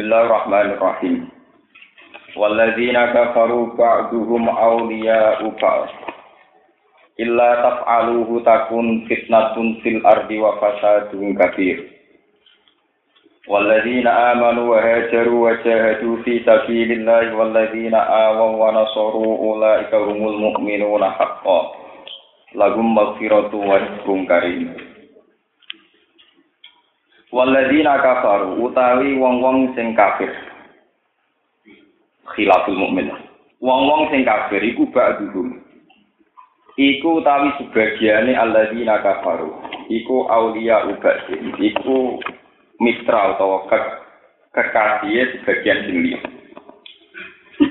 Bismillahirrahmanirrahim. Walladzina kafaru ba'duhum awliya'u ba'd. Illa taf'aluhu takun fitnatun fil ardi wa fasadun kabir. Walladzina amanu wa hajaru wa jahadu fi sabilillahi walladzina awaw wa nasaru ulaika humul mu'minuna haqqan. Lahum maghfiratu wa rizqun karim. Walladzina kafaru utawi wong-wong sing kafir. Khilaful mukmin. Wong-wong sing kafir iku ba'duhum. Iku utawi sebagiane alladzina kafaru. Iku aulia ubadin. Iku mitra utawa ke kekasih sebagian sing liya.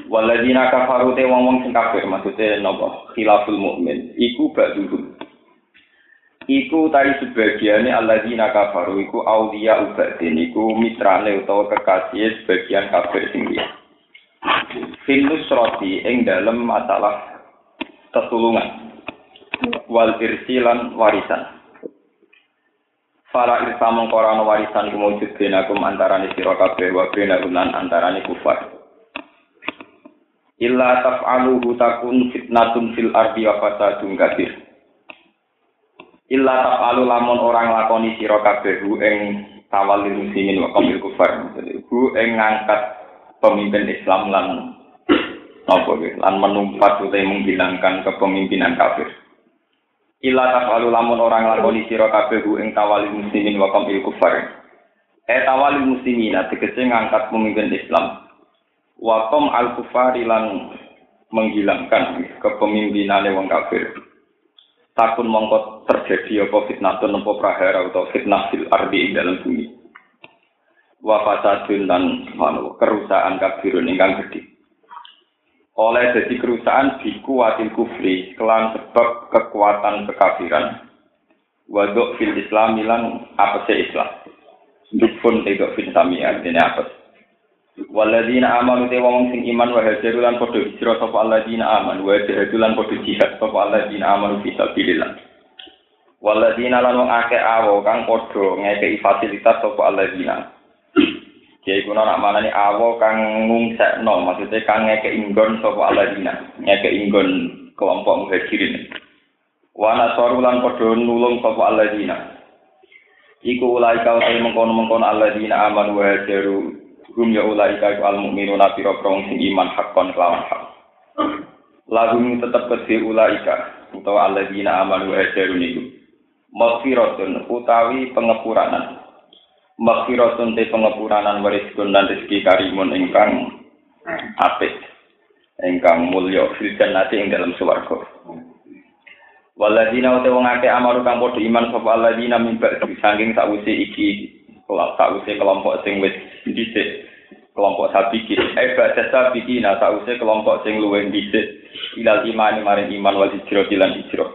Walladzina kafaru te wong-wong sing kafir maksudnya napa? Khilaful mukmin. Iku ba'duhum. Iku tari sebagiannya alladzina kafaru iku aulia ubadin iku mitrane utawa kekasih sebagian kafir sing liya. Finus roti ing dalam masalah ketulungan. Wal irsilan warisan. Fala irsa mengkorano warisan kumujud benakum antarani sira kabeh wa benakum lan antarani kufar. Illa taf'aluhu takun fitnatun fil ardi wa fasadun kabir illa tafalu lamun orang lakoni sira kabeh ing tawalli muslimin wa qamil kufar. Jadi hu ing ngangkat pemimpin Islam lan lan menumpat utawa menghilangkan kepemimpinan kafir. Illa tafalu lamun orang lakoni sira kabeh ing tawalli muslimin wa qamil kufar. Eh tawalli muslimin tegese ngangkat pemimpin Islam. Wa al kufari lan menghilangkan kepemimpinannya wong kafir takun mongko terjadi apa atau nempo prahara atau fitnah fil ardi dalam bumi. Wa fasadun dan manu kerusakan kabirun ingkang gede oleh jadi kerusakan dikuatin kufri kelan sebab kekuatan kekafiran. Waduk fil islam ilan apa sih islam dukun tidak fil sami artinya apa Waladina amanu te wong sing iman wa hajaru lan padha hijrah sapa alladzina amanu wa jahadu lan padha jihad sapa alladzina amanu fi sabilillah. Waladina lan wong akeh awo kang padha ngekeki fasilitas sapa alladzina. Kiai kuna nak manani awo kang ngungsekno maksudnya kang ngekeki inggon sapa alladzina, ngekeki inggon kelompok muhajirin. Wa nasaru lan padha nulung sapa alladzina. Iku ulai kau mengkono-mengkono alladzina amanu wa hajaru Hum ya ulai ka al mukminuna pira prong sing iman hakon kelawan hak. Lahum tetep kedhe ulai utawa alladzina amanu wa hajaru niku. Maghfiratun utawi pengepuranan. Maghfiratun te pengepuranan wariskun dan rezeki karimun ingkang apik. Ingkang mulya fil jannati ing dalam swarga. Waladina uta wong akeh amaru kang padha iman sapa alladzina min ba'di saking sakwise iki kelompok sing wis dhisik kelompok sabiki. Eh baca sabiki nah sausé kelompok sing luwih dhisik. Ilal iman maring iman wal hijrah lan hijrah.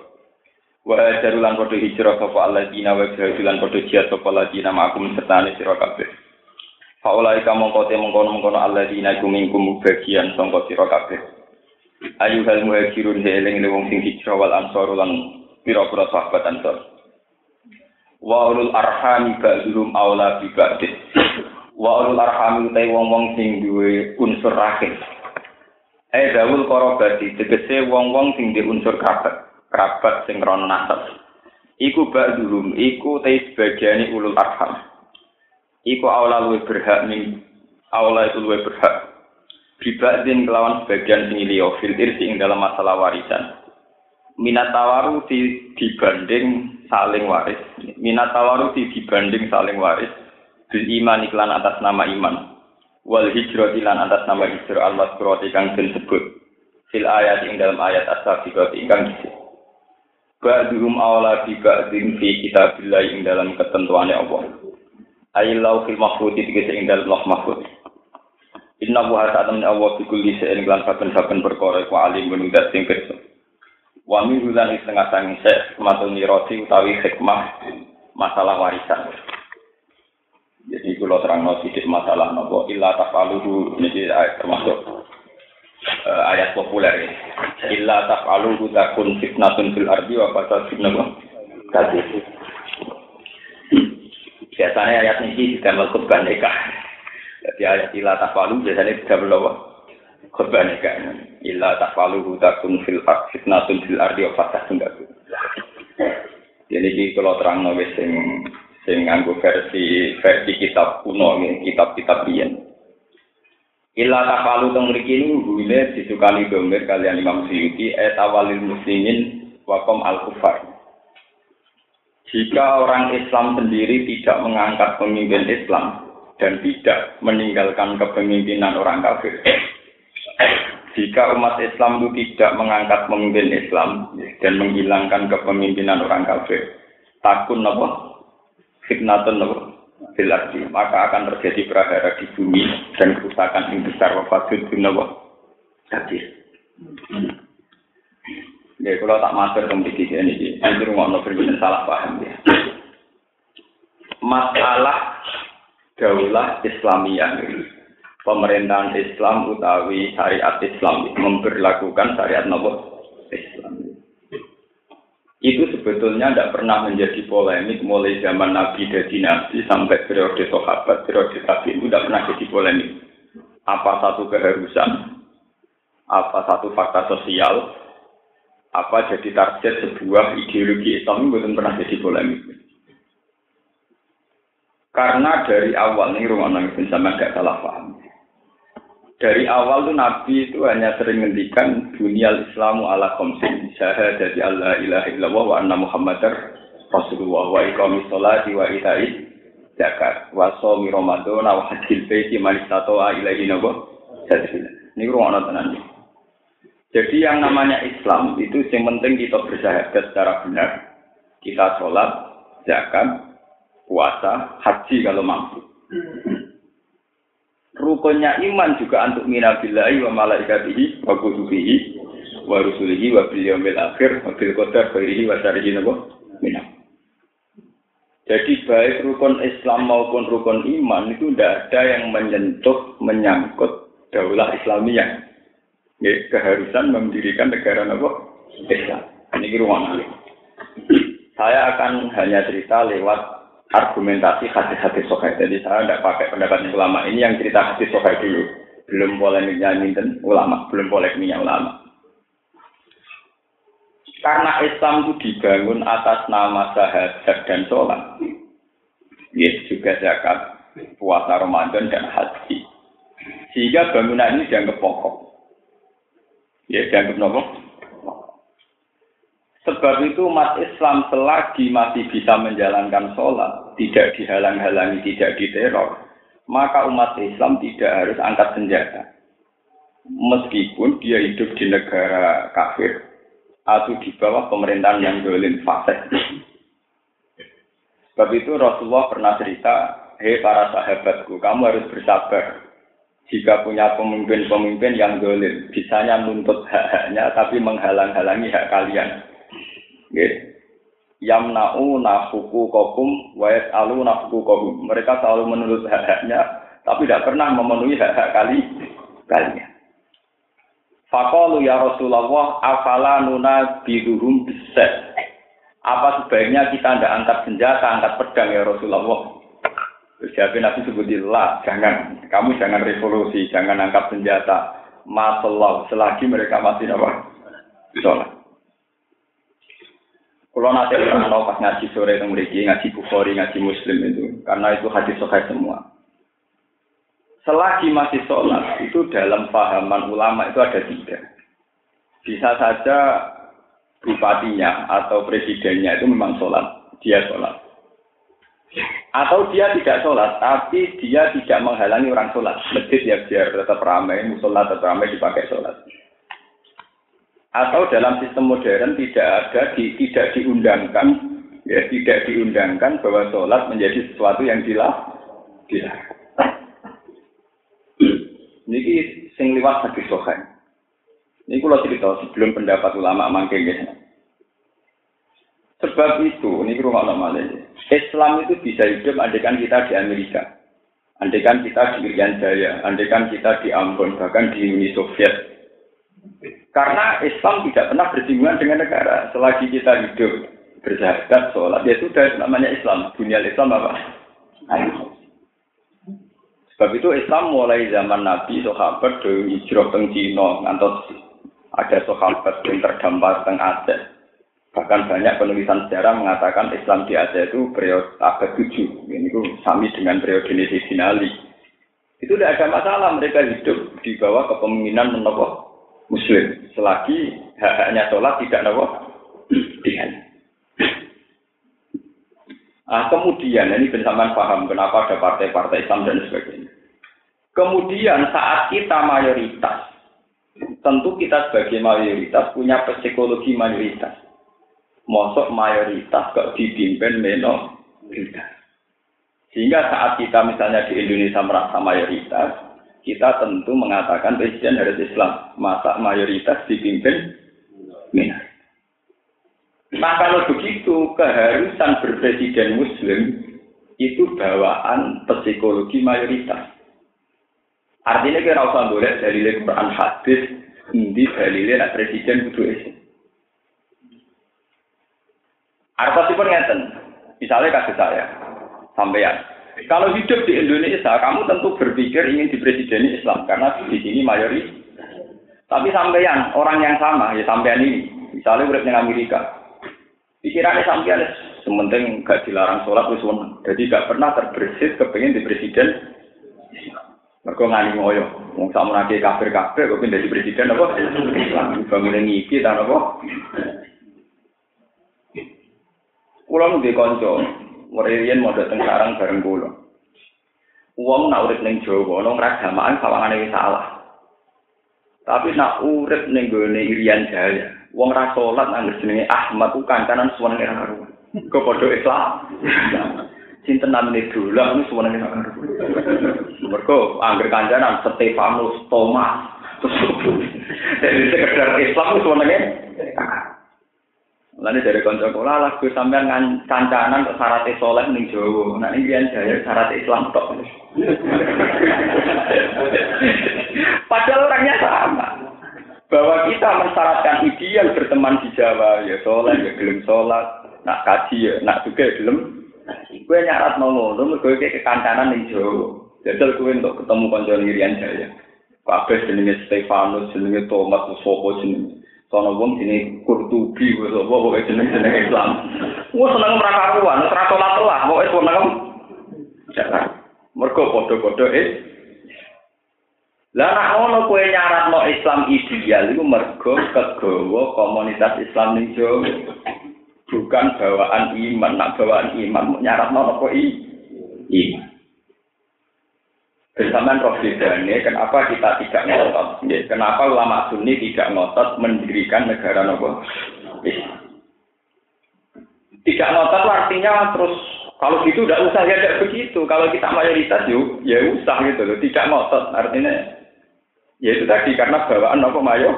Wa jarulan padha hijrah sapa alladzina wa jarulan padha jihad sapa alladzina makum sertane sira kabeh. Faulai kamu kote mengkono mengkono alladzina iku mingkum bagian sangka sira kabeh. Ayu hal muhajirun heling wong sing hijrah wal ansor lan pira-pira sahabat ansor wa ulul arhami ba'dhum aula bi ba'din wa ulul arhami te wong-wong sing duwe unsur rahim eh dawul korobati tegese wong-wong sing duwe unsur kerabat kerabat sing rono nasab. Iku ba'dhum iku te sebagiane ulul arham. Iku aula luwe berhak ning aula itu luwe berhak. Bibadin kelawan sebagian sing liya fil irsi ing dalam masalah warisan. Minat tawaru di, dibanding saling waris. Minat tawaru di, dibanding saling waris. Bil iman iklan atas nama iman. Wal hijrah iklan atas nama hijrah al maskurati kang disebut. Fil ayat ing dalam ayat as-sabiqat ingkang disebut. Ba'duhum awla bi ba'din fi kitabillah ing dalam ketentuannya Allah. Ayilau fil mahfud iki ing dalam loh mahfud. Inna Allah bi kulli shay'in lan saben-saben perkara iku alim menudat sing pirsa. wa min setengah sangi sek matul niroti utawi hikmah masalah warisan jadi kalau terang sedikit masalah nopo illa tafaluhu. Ini termasuk uh, ayat populer ya illa tafaluhu takun fitnatun fil ardi wa fasadun nopo biasanya ayat ini tidak melakukan nikah. Jadi ayat ila tafalu biasanya tidak berlawa. Khutbah kan. Ila tafalu hutakun fil fitnatun fil ardi wa fatahun Jadi ini kalau terang nulis sing sing nganggo versi versi kitab kuno nih, kitab-kitab biyen. Ila tafalu teng mriki niku gune disukani domir kalian Imam Suyuti et awalil muslimin wakom al kufar. Jika orang Islam sendiri tidak mengangkat pemimpin Islam, dan tidak meninggalkan kepemimpinan orang kafir. Jika umat Islam itu tidak mengangkat pemimpin Islam dan menghilangkan kepemimpinan orang kafir, takun nopo fitnatun nopo bilardi, maka akan terjadi prahara di bumi dan kerusakan yang besar. Wafatul nopo hadir. Ya, kalau tak masuk ke begini ini, ini rumah nopo salah paham ya. Masalah daulah Islamiyah. Pemerintahan Islam utawi syariat Islam memperlakukan syariat itu sebetulnya tidak pernah menjadi polemik mulai zaman Nabi dan Nabi sampai periode sahabat periode tabi itu tidak pernah jadi polemik. Apa satu keharusan? Apa satu fakta sosial? Apa jadi target sebuah ideologi Islam? Itu belum pernah jadi polemik. Karena dari awal nih rumah nangis sama gak salah paham. Dari awal tuh Nabi itu hanya sering ngendikan dunia Islamu ala komsin syahadati Allah ilaha illallah wa anna Muhammadar Rasulullah wa iqami sholati wa itai zakat wa shomi ramadan wa hajjil baiti man ilaihi nabo Ini rumah tenan Jadi yang namanya Islam itu yang penting kita bersyahadat secara benar. Kita sholat, zakat, puasa, haji kalau mampu. Rukunnya iman juga untuk minabillahi wa malaikatihi wa kutubihi wa rusulihi wa bil akhir wa bil qadar khairihi wa syarrihi minam. Jadi baik rukun Islam maupun rukun iman itu tidak ada yang menyentuh, menyangkut daulah Islamiyah. Ya, keharusan mendirikan negara apa? Islam. Ini ruang Saya akan hanya cerita lewat argumentasi hadis-hadis sokai. Jadi saya tidak pakai pendapat ulama ini yang cerita hadis sokai dulu. Belum polemiknya dan ulama, belum polemiknya ulama. Karena Islam itu dibangun atas nama sahabat dan sholat. Yes, juga zakat, puasa Ramadan dan haji. Sehingga bangunan ini dianggap pokok. Ya, dianggap pokok. Sebab itu umat Islam selagi masih bisa menjalankan sholat, tidak dihalang-halangi, tidak diteror, maka umat Islam tidak harus angkat senjata. Meskipun dia hidup di negara kafir atau di bawah pemerintahan yang dolim fasik. Sebab itu Rasulullah pernah cerita, hei para sahabatku, kamu harus bersabar. Jika punya pemimpin-pemimpin yang dolim, bisanya nuntut hak-haknya tapi menghalang-halangi hak kalian Yamna'u nafuku kokum wa nafuku kokum. Mereka selalu menurut hak-haknya, tapi tidak pernah memenuhi hak-hak kali kalian. Fakalu ya Rasulullah, afala nuna biduhum biset. Apa sebaiknya kita tidak angkat senjata, angkat pedang ya Rasulullah? Jadi Nabi sebutillah, jangan, kamu jangan revolusi, jangan angkat senjata. Masalah, selagi mereka masih apa? Sholat. Kalau nanti tahu pas ngaji sore itu mereka ngaji bukhori, ngaji muslim itu, karena itu hadis sahih semua. Selagi masih sholat, itu dalam pahaman ulama itu ada tiga. Bisa saja bupatinya atau presidennya itu memang sholat, dia sholat. Atau dia tidak sholat, tapi dia tidak menghalangi orang sholat. Masjid ya biar tetap ramai, musola tetap ramai dipakai sholat atau dalam sistem modern tidak ada di, tidak diundangkan ya tidak diundangkan bahwa sholat menjadi sesuatu yang dilah dilarang. Ini sing liwat hadis sohain. Ini kalau cerita sebelum pendapat ulama mangke ya. Sebab itu, ini rumah lama Islam itu bisa hidup andekan kita di Amerika. Andekan kita di Irian Jaya, andekan kita di Ambon, bahkan di Uni Soviet, karena Islam tidak pernah bersinggungan dengan negara. Selagi kita hidup bersahabat, sholat, ya sudah namanya Islam. Dunia Islam apa? Sebab itu Islam mulai zaman Nabi sahabat dari hijrah teng Cina ngantos ada sahabat yang terdampar teng Aceh. Bahkan banyak penulisan sejarah mengatakan Islam di Aceh itu periode abad 7. Ini itu sami dengan periode Sinali. Itu tidak ada masalah mereka hidup di bawah kepemimpinan menokoh Muslim. Selagi hak-haknya sholat tidak nopo dengan. Nah, kemudian ini bersamaan paham kenapa ada partai-partai Islam dan sebagainya. Kemudian saat kita mayoritas, tentu kita sebagai mayoritas punya psikologi mayoritas. Mosok mayoritas kok dipimpin minoritas. Sehingga saat kita misalnya di Indonesia merasa mayoritas, kita tentu mengatakan presiden harus Islam. Masa mayoritas dipimpin minoritas. Nah kalau begitu keharusan berpresiden muslim itu bawaan psikologi mayoritas. Artinya kira usah boleh dalil Quran hadis ini dalilnya nak presiden kudu Islam. pun ngeten. Misalnya kasih saya, sampean. Kalau hidup di Indonesia, kamu tentu berpikir ingin dipresideni Islam karena di sini mayoritas. Tapi sampean orang yang sama ya sampean ini, misalnya udah di Amerika, Pikirannya sampean sementing gak dilarang sholat wis. Jadi gak pernah terbersit kepengen di presiden. Mereka ngani ngoyo. Wong sama nake kafir-kafir kok pindah di presiden apa? Islam. Bangun ngipi dan apa? Kulo nu konco, Merian mau dateng sarang bareng kulo. Uang nak urip ning Jawa, nang ragamaan sawangane wis salah. Tapi nak urip ning gone Irian Jaya, Wong ra salat nang jenenge Ahmad ku kancanan suwenenge ra karo. Kok padha Islam. Sinten namine dolan ku suwenenge ra karo. Mergo angger kancanan Stefanus Thomas. Dari sekedar Islam ku suwenenge Lalu dari konco kula lagu sampean kancanan syarat soleh ning Jawa. Nah ini biyen jaya syarat Islam tok. Padahal orangnya sama bahwa kita mensyaratkan ideal berteman di Jawa ya sholat ya gelem sholat nak kaji ya nak juga gelem gue nyarat mau ngono gue kayak kekancanan ning Jawa jajal gue untuk ketemu konco Irian Jaya kabeh jenenge Stefanus jenenge Thomas sopo jenenge sono wong jenenge Kurtubi gue sopo pokoke jeneng jeneng Islam gue seneng merakaruan ora sholat lah pokoke seneng jalan mergo padha-padha eh Lah nek ngono kowe nyaratno Islam ideal iku mergo kegawa komunitas Islam ning Jawa. Bukan bawaan iman, nak bawaan iman nyaratno apa i? Iman. Bersamaan roh bedanya, kenapa kita tidak ngotot? Kenapa ulama sunni tidak ngotot mendirikan negara nopo? Tidak ngotot artinya terus kalau gitu udah usah ya tidak begitu. Kalau kita mayoritas yuk, ya usah gitu loh. Tidak ngotot artinya Ya itu tadi karena bawaan apa mayo?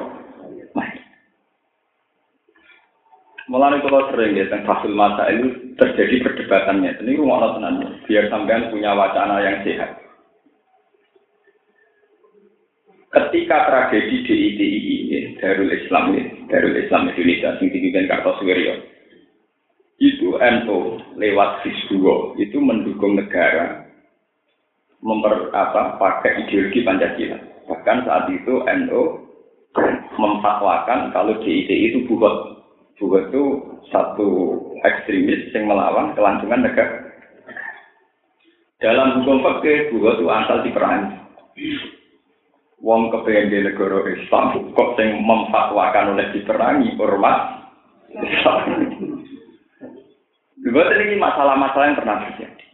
Mulai kalau sering ya tentang fasul masa itu terjadi perdebatannya. Ini rumah tenang biar sampean punya wacana yang sehat. Ketika tragedi DITI ini, Darul Islam ini, Darul Islam Indonesia, yang dipimpin Kartosuwiryo, itu NU lewat FIS2 itu mendukung negara memper apa pakai ideologi Pancasila. Bahkan saat itu NU memfatwakan kalau DITI itu buat buat itu satu ekstremis yang melawan kelangsungan negara. Dalam hukum fikih buat itu asal diperangi. Wong kepengen di negara Islam kok yang memfatwakan oleh diperangi ormas Islam. Ini masalah-masalah yang pernah terjadi.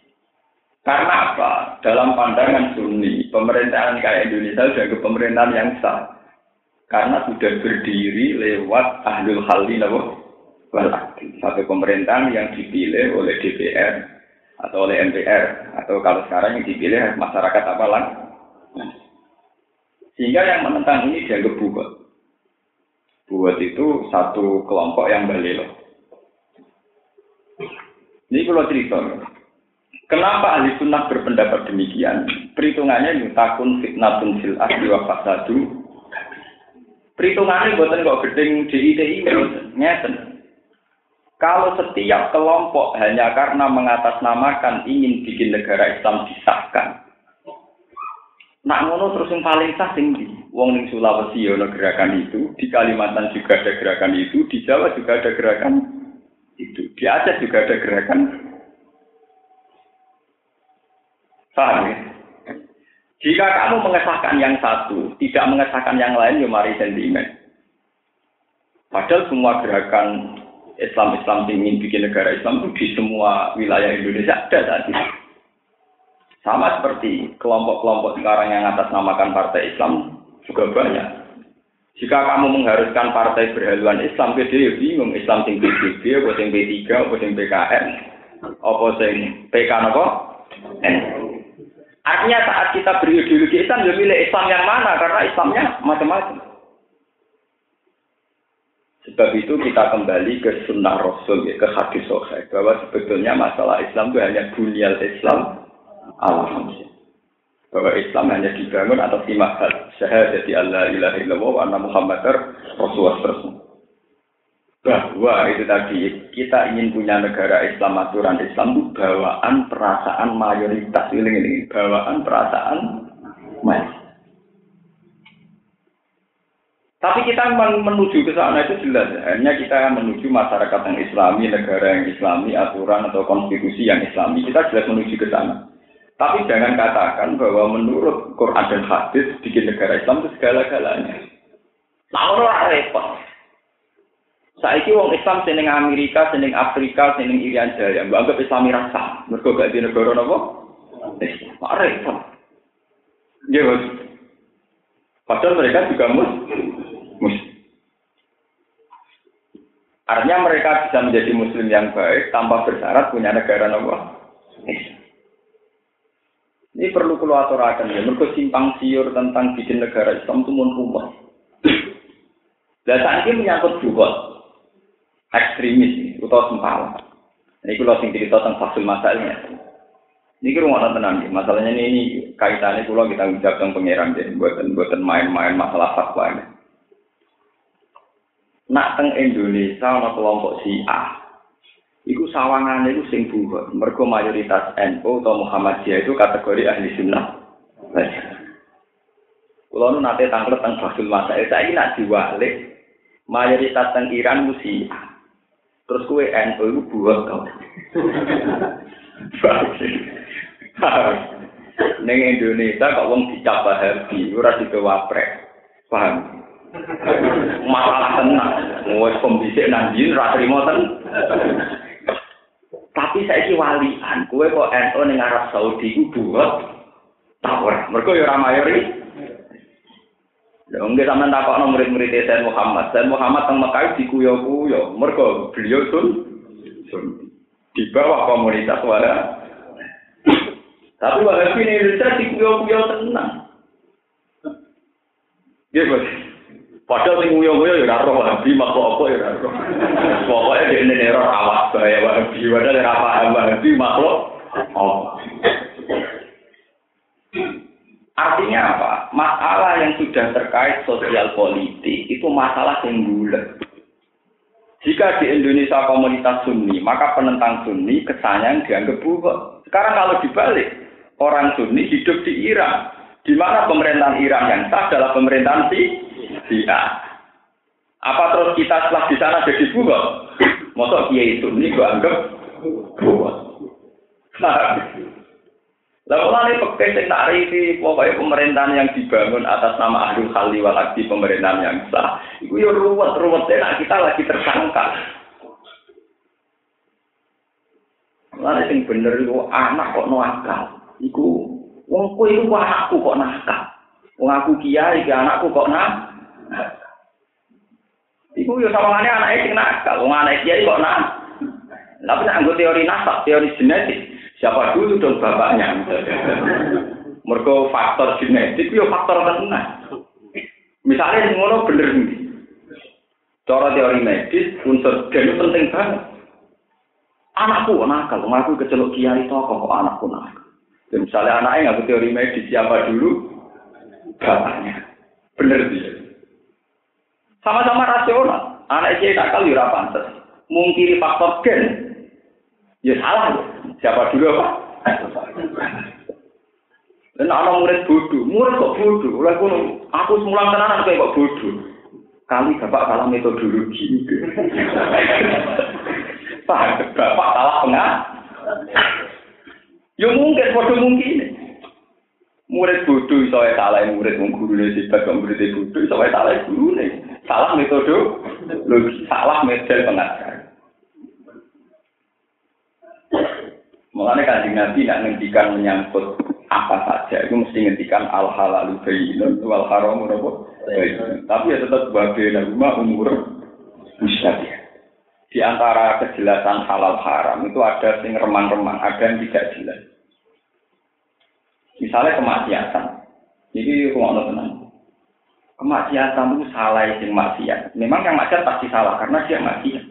Karena apa? Dalam pandangan Sunni, pemerintahan kayak Indonesia sudah ke pemerintahan yang sah. Karena sudah berdiri lewat ahlul halli wal Satu pemerintahan yang dipilih oleh DPR atau oleh MPR atau kalau sekarang yang dipilih masyarakat apa lang? Sehingga yang menentang ini dianggap buat. Buat itu satu kelompok yang balelo. Ini kalau cerita, Kenapa ahli sunnah berpendapat demikian? Perhitungannya yutakun fitnatun fil asli wa fasadu. Perhitungannya buatan kok gedeng DITI ngeten. Kalau setiap kelompok hanya karena mengatasnamakan ingin bikin negara Islam disahkan, Nak ngono terus yang paling sah sing di Wong ning Sulawesi ono gerakan itu, di Kalimantan juga ada gerakan itu, di Jawa juga ada gerakan itu, di Aceh juga ada gerakan. Paham ya? Jika kamu mengesahkan yang satu, tidak mengesahkan yang lain, ya mari sentimen. Padahal semua gerakan Islam-Islam ingin bikin negara Islam itu di semua wilayah Indonesia ada tadi. Sama seperti kelompok-kelompok sekarang yang atasnamakan partai Islam juga banyak. Jika kamu mengharuskan partai berhaluan Islam, dia bingung Islam sing PBB, apa sing P3, apa sing PKN, apa sing PK apa? Artinya saat kita berideologi Islam, ya milih Islam yang mana? Karena Islamnya macam-macam. Sebab itu kita kembali ke sunnah Rasul, ya, ke hadis sahih bahwa sebetulnya masalah Islam itu hanya bunyal Islam alhamdulillah. Bahwa Islam hanya dibangun atas lima hal. Syahadat Allah ilaha illallah wa anna Muhammadar Rasulullah. Bahwa itu tadi kita ingin punya negara Islam aturan Islam itu bawaan perasaan mayoritas ini, ini bawaan perasaan mayoritas. Tapi kita menuju ke sana itu jelas. Hanya kita menuju masyarakat yang islami, negara yang islami, aturan atau konstitusi yang islami. Kita jelas menuju ke sana. Tapi jangan katakan bahwa menurut Quran dan hadis bikin negara Islam itu segala-galanya. Lalu orang repot. Saiki wong Islam seneng Amerika, seneng Afrika, seneng Irian Jaya, mbak anggap Islami rasa. Mereka gak di negara apa? Islam. Repot. Ya, Padahal mereka juga mus Artinya mereka bisa menjadi muslim yang baik tanpa bersyarat punya negara nomor. Ini perlu keluar aturakan ya. Mereka simpang siur tentang bikin negara Islam itu mun rumah. Dan saat ini menyangkut juga ekstremis atau sempala. Ini kalau sing cerita tentang fasul masalahnya. Ini kira mau tenang Masalahnya ini, ini kaitannya kalau kita ucapkan pangeran jadi buatan buatan main-main masalah fatwa ini. Nak teng Indonesia ana kelompok Syiah. Iku sawangane iku sing buhut. Mergo mayoritas NU atau Muhammadiyah itu kategori ahli sunnah. Kulo nu nate tanglet teng Fasul Masail saiki nak diwalik mayoritas teng Iran musi. Terus kue NU itu buhut kau. Neng Indonesia kok wong dicap Wahabi ora dikewaprek. Paham? masalah tenang. Wes pembisik nang ra trimo ten. Tapi saiki walian, kowe kok ento ning Arab Saudi ku buat tawar. Mergo ya ora mayori. Ya nggih sampean takokno murid-murid Sayyid Muhammad. Sayyid Muhammad teng Mekah dikuyo-kuyo. Mergo beliau sun sun di bawah komunitas wala. Tapi wahabi ini Indonesia dikuyo-kuyo tenang. Ya, Bos. Padahal sing nguyo-nguyo ya ora roh wahabi makhluk apa ya ora roh. Pokoke dene nek ora awak bahaya wahabi padahal ora paham wahabi makhluk apa. Artinya apa? Masalah yang sudah terkait sosial politik itu masalah yang bulat. Jika di Indonesia komunitas Sunni, maka penentang Sunni kesannya dianggap bulat. Sekarang kalau dibalik, orang Sunni hidup di Iran, di mana pemerintahan Iran yang sah adalah pemerintahan si dia. Apa terus kita setelah di sana jadi buah? Masa kiai itu ini gue anggap buah. Nah, lalu nanti pakai sing tarifi pokoknya pemerintahan yang dibangun atas nama Ahlul Khali wal pemerintahan yang sah. Itu ya ruwet ruwet nah, kita lagi tersangka. Lalu sing bener itu anak kok nakal. Iku wong kowe iku anakku kok nakal. Wong aku kiai, anakku kok nakal. Iku yo sawangane anake sing nakal, wong anake kiai kok nak. Tapi nek anggo teori nasab, teori genetik, siapa dulu dong bapaknya? Mergo faktor genetik yo faktor tenan. Misalnya ngono bener nih. Cara teori medis, unsur gen penting banget. Anakku nakal, wong aku kecelok kiai toko kok anakku nakal. Dan misalnya anaknya nggak teori medis siapa dulu? Bapaknya. Bener dia. Sama-sama rasional. Anak kiai nakal ya pantas. Mungkiri faktor gen. Ya salah. Siapa dulu apa? Dan anak murid bodoh, murid kok bodoh. Oleh aku, aku semula tenanan kayak kok bodoh. Kali bapak salah metodologi. Pak, bapak salah pengah. Ya mungkin, bodoh mungkin. Murid bodoh wae salah murid wong gurune sifat murid bodoh iso salah gurune. Salah metode salah metode pengajar. Mengenai kanjeng Nabi nak ngendikan menyangkut apa saja itu mesti ngendikan al halalu bayyinun wal haramu napa tapi ya tetap bagian rumah umur musyabih di antara kejelasan halal haram itu ada sing remang-remang ada yang tidak jelas. Misalnya kemaksiatan. Jadi rumah tenang. Kemaksiatan itu salah yang maksiat. Memang yang maksiat pasti salah karena dia maksiat.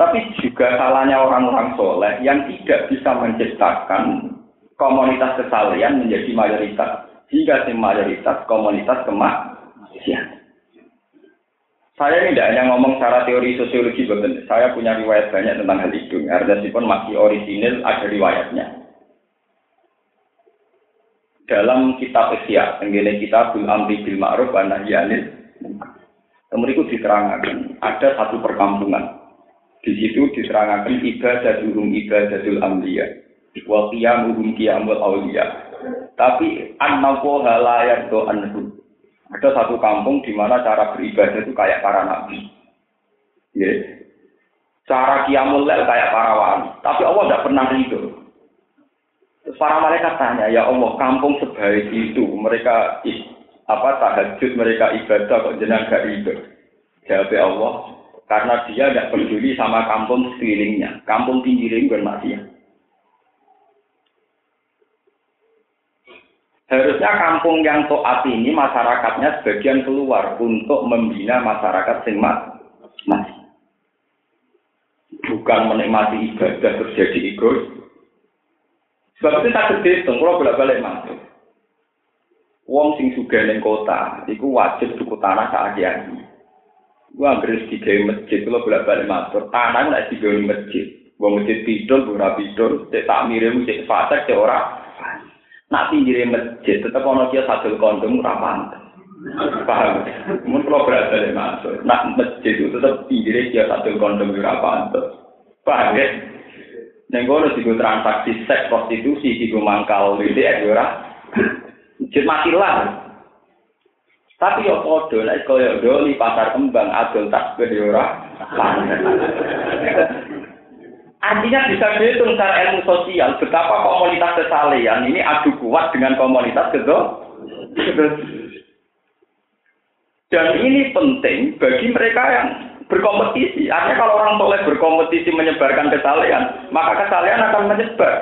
Tapi juga salahnya orang-orang soleh yang tidak bisa menciptakan komunitas kesalahan menjadi mayoritas. Hingga si mayoritas komunitas kemaksiatan. Saya ini tidak hanya ngomong secara teori sosiologi, betul. Saya punya riwayat banyak tentang hal itu. pun masih orisinil, ada riwayatnya. Dalam kitab Isya, tenggine kita bil amri bil ma'ruf wa nahi Kemudian diterangkan ada satu perkampungan. Di situ diterangkan ibadah durung ibadatul amliya wa qiyamuhum qiyamul awliya. Tapi annahu la anhu. Ada satu kampung di mana cara beribadah itu kayak para nabi. Ya. Cara qiyamul lail kayak para wali. Tapi Allah tidak pernah itu. Para malaikat tanya, ya Allah, kampung sebaik itu, mereka apa tahajud, mereka ibadah kok jenang gak itu. Jawab Allah, karena dia tidak peduli sama kampung sekelilingnya. Kampung pinggirin bermaksiat. Harusnya kampung yang toat ini masyarakatnya sebagian keluar untuk membina masyarakat sing. Bukan menikmati ibadah terus jadi egois. Sebab itu tak gede, kalau bolak-balik masuk. Wong sing sugih ning kota, iku wajib tuku tanah sak kiai. Gua anggere digawe masjid, kalau bolak-balik masuk. Tanah nek digawe masjid. Wong masjid pidol, ora cek tak mirip, cek fasek, cek ora. Nak pinggire masjid tetep ana kia sadul kondom ora pantes. Paham? Mun kalau berada di masuk, nak masjid itu tetap pinggirnya dia sadul kondom ora pantes. Paham ya? Neng kono digo transaksi seks prostitusi digo mangkal WDR ya ora. Masjid mati lah. Tapi yo padha nek koyo doli pasar kembang adol ya ora. Artinya bisa dihitung secara ilmu sosial betapa komunitas kesalehan ini adu kuat dengan komunitas gitu. Dan ini penting bagi mereka yang berkompetisi. Artinya kalau orang boleh berkompetisi menyebarkan kesalehan, maka kesalehan akan menyebar.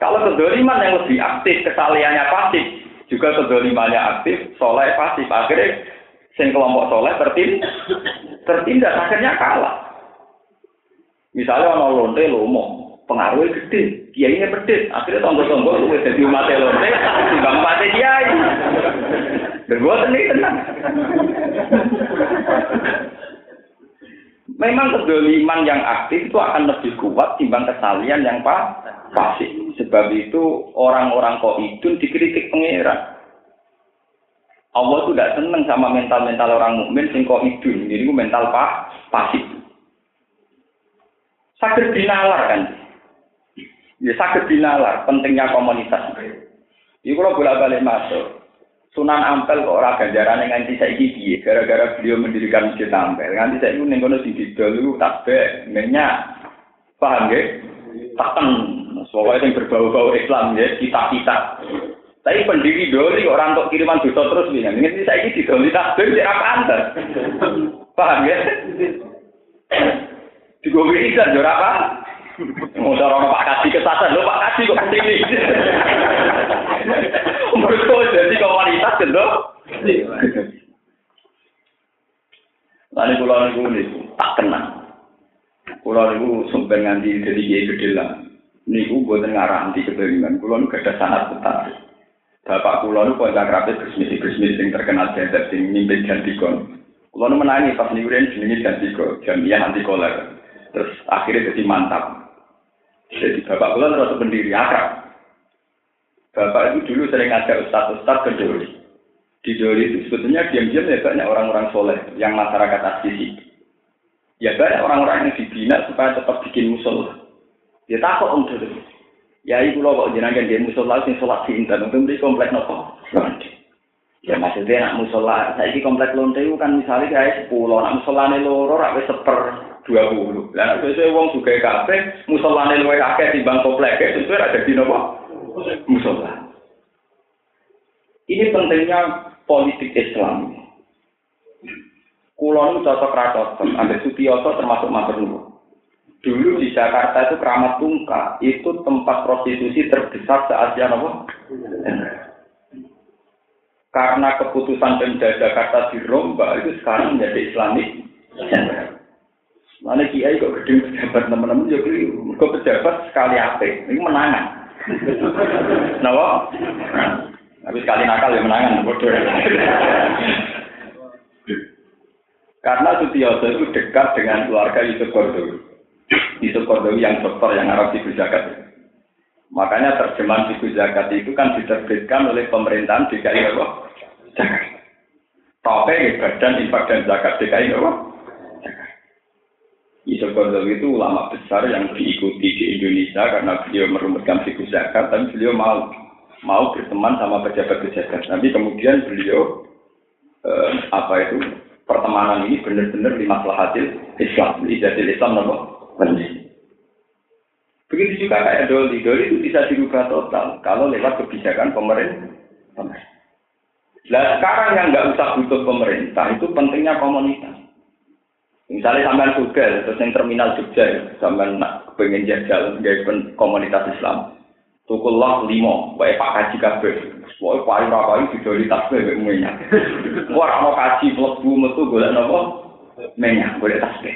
Kalau kedoliman yang lebih aktif, kesalehannya pasif, juga kedolimannya aktif, soleh pasif. Akhirnya sing kelompok soleh tertindas, tertindas akhirnya kalah. Misalnya orang lonte lomo, pengaruhnya gede, kiai pedes, akhirnya tonggo-tonggo lu jadi umat lonte, timbang umat kiai. Dan gue tenang. Memang kedoliman yang aktif itu akan lebih kuat timbang kesalian yang pas pasif. Sebab itu orang-orang kok itu dikritik pengeran. Allah itu tidak senang sama mental-mental orang mukmin sing kok idun. Jadi mental pak pasif. Sakit dinalar kan? Ya sakit dinalar, pentingnya komunitas. Iku kalau bolak balik masuk. Sunan Ampel kok ora ganjarane nganti saiki piye? Gara-gara beliau mendirikan Masjid Ampel. Nganti saiki ning kono didol iku tasbih, minyak. Paham nggih? Taken. Pokoknya yang berbau-bau Islam ya, kita-kita. Tapi pendiri doli orang untuk kiriman dosa terus saya ini didoli tasbih, tidak apa Paham ya? Juga bisa juara apa? Mau orang Pak Kasih kesasar, lo Pak Kasih kok kasih ini. Mereka jadi komunitas gitu. Lalu pulau niku niku tak kenal. Pulau niku sumpah nganti jadi kiai gede lah. Niku buatan ngarang di kebelingan. Pulau niku ada sangat betah. Bapak pulau niku rapi bersmisi bersmisi yang terkenal jadi sing mimpin ganti kon. Pulau niku menangi pas niku jenenge ganti kon, jamiah anti koler. Terus akhirnya jadi mantap. Jadi bapak kula terus pendiri akrab. Bapak itu dulu sering ngajak ustaz-ustaz ke Doli. Di Doli itu sebetulnya diam-diam ya banyak orang-orang soleh yang masyarakat asli. Ya banyak orang-orang yang dibina supaya tetap bikin musola. Dia takut om Doli. Ya ibu lo kok jenengan dia musola sing sholat di intan untuk di komplek nopo. Ya maksudnya nak musola, saya ini komplek lonte kan misalnya kayak sepuluh, nak musola nih loro, rakyat seper dua puluh. Lah biasanya uang juga kafe, musola nih luwe akeh timbang komplek, itu ada di nopo musola. Ini pentingnya politik Islam. Kulon cocok cocok, ambil Sutioso termasuk Mas Dulu di Jakarta itu keramat tungka, itu tempat prostitusi terbesar se Asia Nopo. Karena keputusan Pemda Jakarta dirombak itu sekarang menjadi Islamik. Mana kiai kok gede pejabat teman-teman ya kok pejabat sekali apa? Ini menangan. Napa? Tapi sekali nakal ya menangan bodoh. Karena Sutioso itu dekat dengan keluarga Yusuf Kordowi. Yusuf Kordowi yang dokter yang Arab di Zakat. Makanya terjemahan Fiku Zakat itu kan diterbitkan oleh pemerintahan DKI? Jakarta. Tapi badan infak dan zakat DKI apa? Yusuf Qardawi itu ulama besar yang diikuti di Indonesia karena beliau merumuskan fikih zakat, tapi beliau mau mau berteman sama pejabat-pejabat. Tapi kemudian beliau eh, apa itu pertemanan ini benar-benar lima hasil Islam, jadi Islam nopo Begitu juga kayak doli, doli itu bisa dirubah total kalau lewat kebijakan pemerintah. Nah sekarang yang nggak usah butuh pemerintah itu pentingnya komunitas. Misalnya sampean juga, terus yang terminal Jogja, sampean nak pengen jajal dari komunitas Islam. Tukullah limo, baik Pak Kaji kabeh. Wah, paling rapai video di tasbih mbek minyak. Wah, ana kaji mlebu metu golek napa? Minyak, golek tasbih.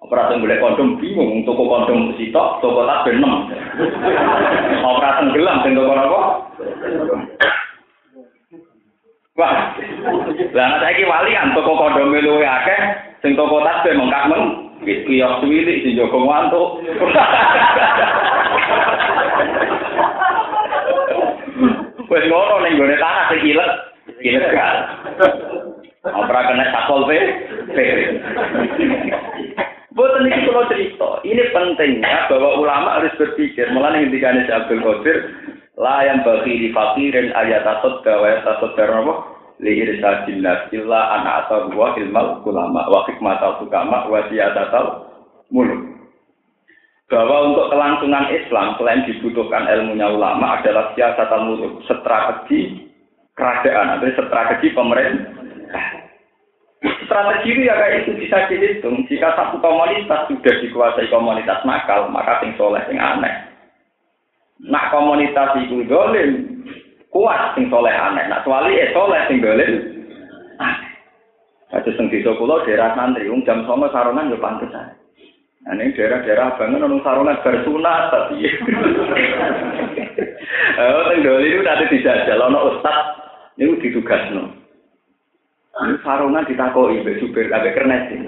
Operasi golek kondom bingung, toko kondom sitok, toko tasbih 6. Operasi gelam toko napa? Wah. Lah nek saiki wali kan toko kondom luwe akeh, sing toko tasbih mengkak meng kiyos wilik sing jogo ngantuk. Wes ngono ning gone tanah sing ilet, ilet kan. Ora kena sakol pe. Boten iki kula cerita. Ini pentingnya bahwa ulama harus berpikir. Mulane ngendikane Abdul Qadir, la yang bagi di fakirin ayat atau gawe atau apa? Li irsadin nas illa ana atau wa ilmal ulama wa hikmatal sukama wa siyadatal muluk. Bahwa untuk kelangsungan Islam selain dibutuhkan ilmunya ulama adalah siasatan muluk strategi kerajaan atau strategi pemerintah. Strategi itu ya kayak itu bisa dihitung. Jika satu komunitas sudah dikuasai komunitas nakal maka sing soleh sing aneh. Nak komunitas itu dolim kuat sing soleh aneh. Nak suali eh soleh sing aneh. Kados sing desa kula daerah santri, wong jam 09.00 sarungan yo pantes ae. Nah, ini daerah-daerah banget nong sarungan bersunat tapi. Oh, dolen itu tadi dijajal ono ustaz niku ditugasno. Sarungan ditakoi mbek supir ambek kernet sih.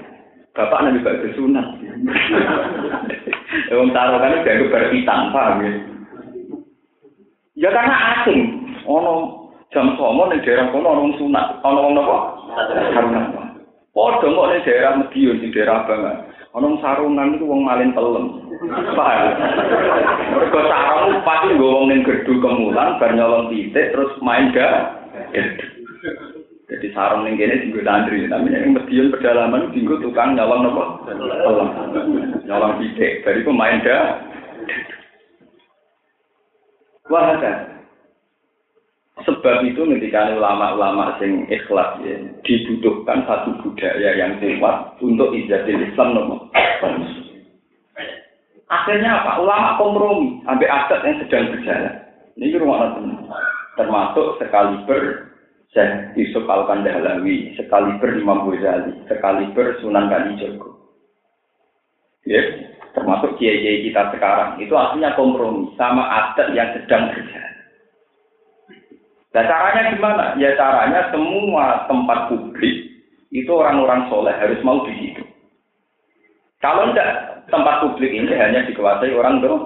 Bapak nabi bak bersunat. Wong sarungan dianggap berhitam, paham ya? Ya karena asing, ono jam somo ning daerah kono ono sunat, ono wong napa? Sarungan. Padha kok ning daerah Medion di daerah Bangan. Ono sarungan iku wong malin pelem. Paham? Mergo sarung pasti nggo wong ning gerdu kemulan bar nyolong titik terus main ga. Jadi sarung ning kene dienggo tandri, tapi ning Medion pedalaman dienggo tukang nyolong napa? Pelem. Nyolong titik, bariku main ga. Wah, Sebab itu ketika ulama-ulama sing ikhlas ya, dibutuhkan satu budaya yang kuat untuk ijazah Islam nomor. Akhirnya apa? Ulama kompromi sampai aset yang sedang berjalan. Ini rumah termasuk sekaliber Syekh Yusuf Al Kandahlawi, sekaliber Imam Ghazali, sekaliber Sunan Kalijogo. Ya, termasuk kiai-kiai kita sekarang itu artinya kompromi sama adat yang sedang berjalan. Nah caranya gimana? Ya caranya semua tempat publik itu orang-orang soleh harus mau di situ. Kalau tidak tempat publik ini hanya dikuasai orang tuh.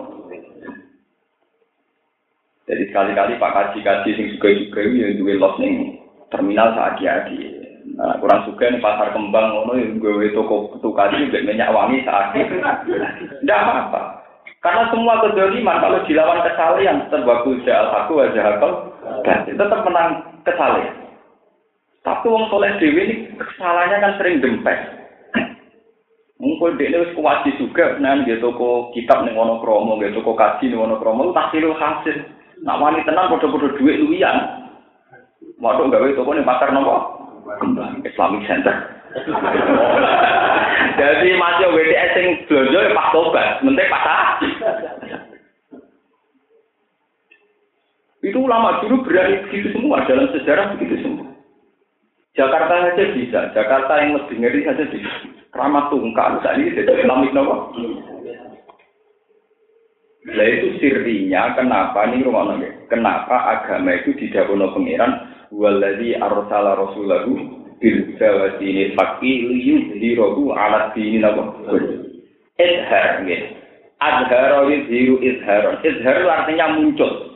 Jadi sekali-kali Pak Kaji-Kaji sing juga-juga yang duwe los ning terminal saat adi Nah, kurang suka nih pasar kembang ngono yang gue toko tukar juga minyak wangi saat Tidak apa-apa. Karena semua kedoliman kalau dilawan kesalahan terbagus jahal aku wajah akal dan tetap menang kesalahan. Tapi wong soleh dewi ini kesalahannya kan sering dempet. Mungkin dia ini kuat juga, nah dia toko kitab nih wono kromo, dia toko kaji nih wono kromo, tak silu hasil. Nak wani tenang bodoh-bodoh duit luian. Waduh gawe toko nih pasar nopo Islamic Center. Jadi masih WTS yang belanja pas tobat, menteri pas Itu ulama dulu berani begitu semua dalam sejarah begitu semua. Jakarta saja bisa, Jakarta yang lebih ngeri saja bisa. Keramat tungkal saat ini jadi Islamik nopo. Nah itu sirinya kenapa nih rumah nabi? Kenapa agama itu didakono pangeran waladhi arsala rasulahu bil jawati fakki liyudhirahu ala dini napa? Izhar nggih. Azhara yudhiru izhar. Izhar artinya muncul.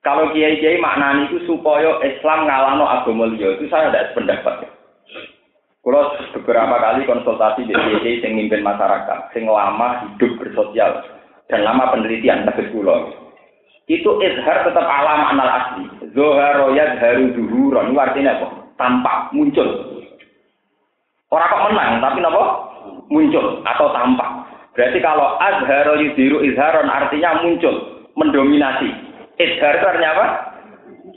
Kalau kiai-kiai maknani itu supaya Islam ngalano agama liya itu saya tidak sependapat. Kalau beberapa kali konsultasi di kiai yang mimpin masyarakat, sing lama hidup bersosial, dan lama penelitian tegas pulau itu izhar tetap alam anal asli. Zoharo haru duhuron. Itu artinya apa? Tampak muncul. Orang kok menang tapi apa? Muncul atau tampak. Berarti kalau azharo yudhiru izharon artinya muncul mendominasi izhar itu artinya apa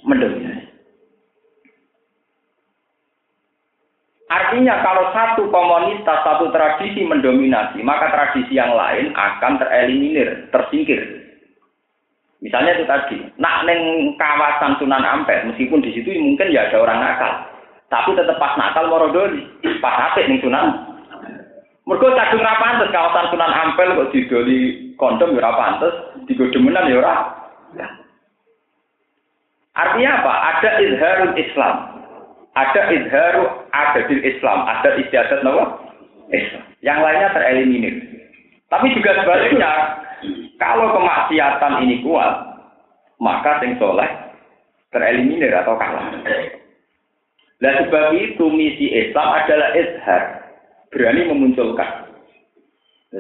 mendominasi Artinya kalau satu komunitas, satu tradisi mendominasi, maka tradisi yang lain akan tereliminir, tersingkir. Misalnya itu tadi, nak neng kawasan Sunan Ampel, meskipun di situ mungkin ya ada orang nakal, tapi tetap pas nakal morodoli, pas apik neng Sunan. Mereka kadung ra kawasan Sunan Ampel kok didoli kondom ya ora pantes, digodemenan ya ora. Artinya apa? Ada izharul Islam ada izharu ada di Islam, ada istiadat nama Islam. Yang lainnya tereliminir. Tapi juga sebaliknya, kalau kemaksiatan ini kuat, maka sing soleh tereliminir atau kalah. Nah sebab itu misi Islam adalah izhar, berani memunculkan.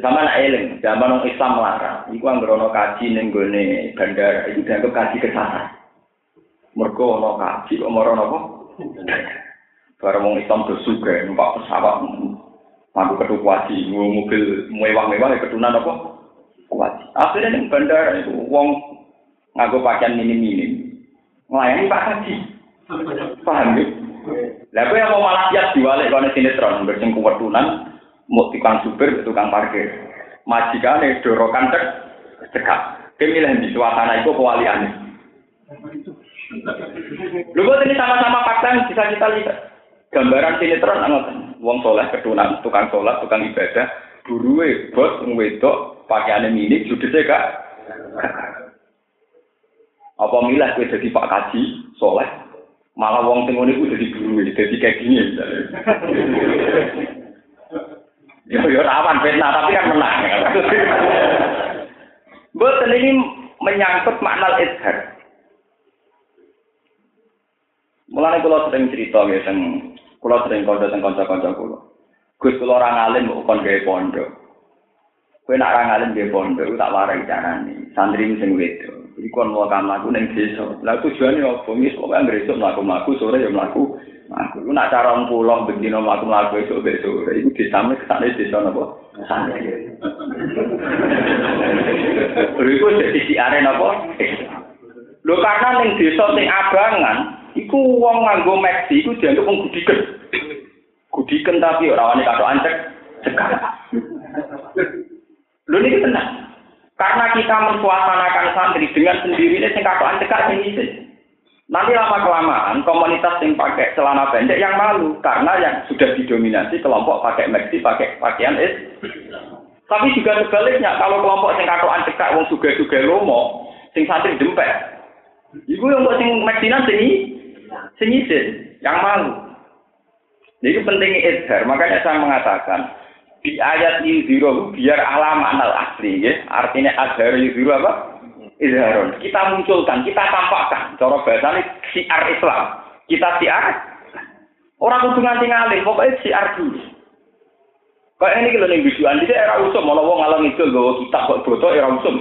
Sama nak eling, zaman Islam melarang. Iku anggerono kaji ning bandara, itu dianggap kaji kesalahan. Mergo ono kaji kok moro napa? Barang wong Islam bersuga, numpak pesawat, mampu ketuk wajib, mobil mewah-mewah, ketunan apa? Wajib. Akhirnya nih bandara itu, wong ngaku pakaian minim-minim. Melayani Pak Haji. Paham ya? Lah yang mau malah siap diwalik kalau sinetron bersing kewetunan mau tukang supir tukang parkir. Majikane dorokan cek cekak. Kemilih di suasana itu kewaliannya. Lu ini sama-sama fakta yang bisa kita lihat. Gambaran sinetron anggotan. Wong soleh ketunan, tukang sholat, tukang ibadah, buruwe bos ngwedok pakaiane mini judese gak. Apa milah kowe jadi Pak Kaji soleh, malah wong sing ngene jadi buruwe, kayak gini misalnya. Ya ya rawan fitnah tapi kan menang. Buat ini menyangkut makna izhar. Mulane kula sering cerita nggih teng kula sering kanca teng kanca-kanca kula. Gus kula ora ngalim kok kon gawe pondok. Kowe nak ora ngalim gawe pondok tak warai carane. Santri sing wedo. Iki kon mau kamlaku ning desa. Lah tujuane opo? Wis kok anggere esuk mlaku-mlaku sore ya mlaku. Aku iku nak cara pulang bendino mlaku-mlaku esuk besok iku disame kesane desa napa? Santri. Iku dadi siare napa? Lho karena ning desa sing abangan, Iku wong nganggo meksi iku dianggap wong gudiken. Gudiken tapi ora wani kado ancek cekak. Lho niki tenang. Karena kita mensuasanakan santri dengan sendirinya sing kado ancek sing isi. Nanti lama kelamaan komunitas yang pakai celana pendek yang malu karena yang sudah didominasi kelompok pakai meksi pakai pakaian is. Tapi juga sebaliknya kalau kelompok sing katoan cekak wong suga-suga lomo sing santri dempet. Iku yang buat sing meksinan sing sing yang malu. Jadi pentingnya izhar, makanya saya mengatakan di ayat yudhiru biar alam anal asli ya. Artinya azhar yudhiru apa? izharun. Kita munculkan, kita tampakkan. Cara bahasane siar Islam. Kita siar. Orang kudu nganti ngalih, pokoknya siar dulu. Kayak ini kalau nih biduan, dia era usum, malah wong ngalang itu gawa kitab kok bodoh era usum.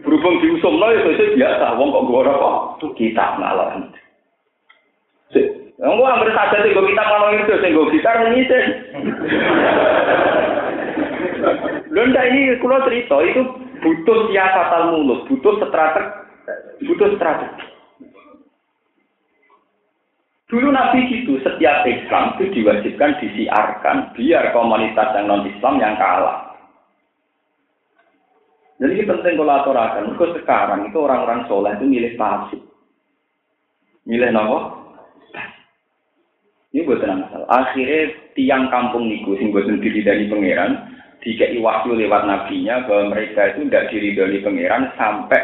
Berhubung diusum lo itu biasa, wong kok gawa apa? Kitab ngalang. Enggak hampir saja sih gue kita kalau itu sih gue gitar ini sih. Lunda ini kalau cerita itu butuh siasatan mulut, butuh strategi, butuh strategi. Dulu Nabi gitu, setiap Islam itu diwajibkan disiarkan biar komunitas yang non Islam yang kalah. Jadi ini penting kalau aturakan. Because sekarang itu orang-orang soleh itu milih pasif. Milih nopo? Ini buatan masalah. Akhirnya tiang kampung niku sing buatan diri dari pangeran dikai waktu lewat nabinya bahwa mereka itu tidak diri dari pangeran sampai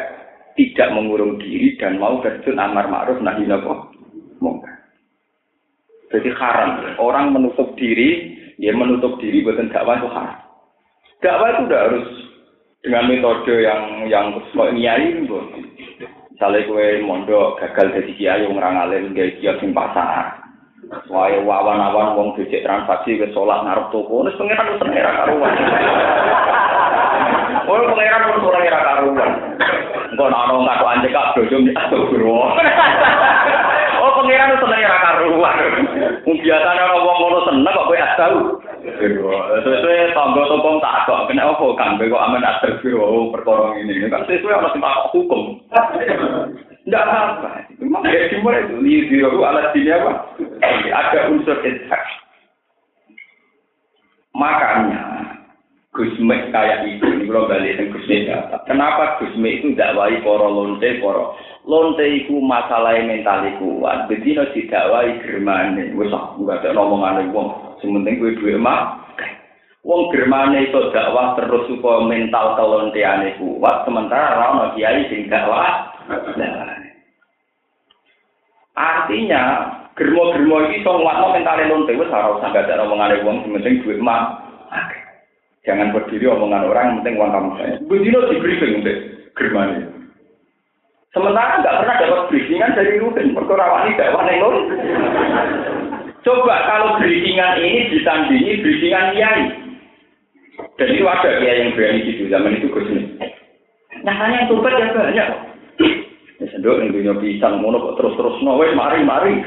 tidak mengurung diri dan mau terjun amar ma'ruf nahi napa mungkar. Jadi haram. Orang menutup diri, ya menutup diri buatan dakwah itu haram. Dakwah itu udah harus dengan metode yang yang kok nyai itu. Misalnya gue mondok gagal jadi kiai yang orang alim gaya kiai pasar. Wae wawan-awan wong becek transaksi ke sholat ngarep toko, wis pengiran wis seneng ra karuan. Oh, pengiran wis ora ra karuan. Engko ana ngaku anjek kak bojo astagfirullah. Oh, pengiran wis seneng ra karuan. Wong biasane ana wong ngono seneng kok kowe astau. Sesuai tangga toko tak kok kena apa kan kok amen astagfirullah oh, perkara ini. Kan sesuai ana sing hukum. Tidak apa. Memang ya dimulai itu. Liziru alat sini apa? Ada unsur ishak. Makanya Gusme kayak itu, ini kalau balik ke Gusme Kenapa Gusme itu dakwai poro lonte poro? Lonte itu masalah mental kuat. Jadi no didakwai germane. Wes enggak ada ngomongan wong. Sementing gue dua emak. Wong germane itu dakwah terus supaya mental kelonteane kuat. Sementara orang kiai sing dakwah Nah, artinya germo-germo ini so nguatno mentale lonte wis ora usah gak ada omongane wong penting duit mah. Jangan berdiri omongan orang penting uang kamu saya. Begini di briefing deh germane. Sementara nggak pernah dapat briefingan dari Ruben, perkara wani dakwah neng Coba kalau briefingan ini disandingi briefingan kiai. Dan itu ada kiai yang berani gitu zaman itu Gus Nyatanya yang tumpet ya banyak. Ya sendok yang punya pisang, ngono kok terus-terus no, wes mari mari.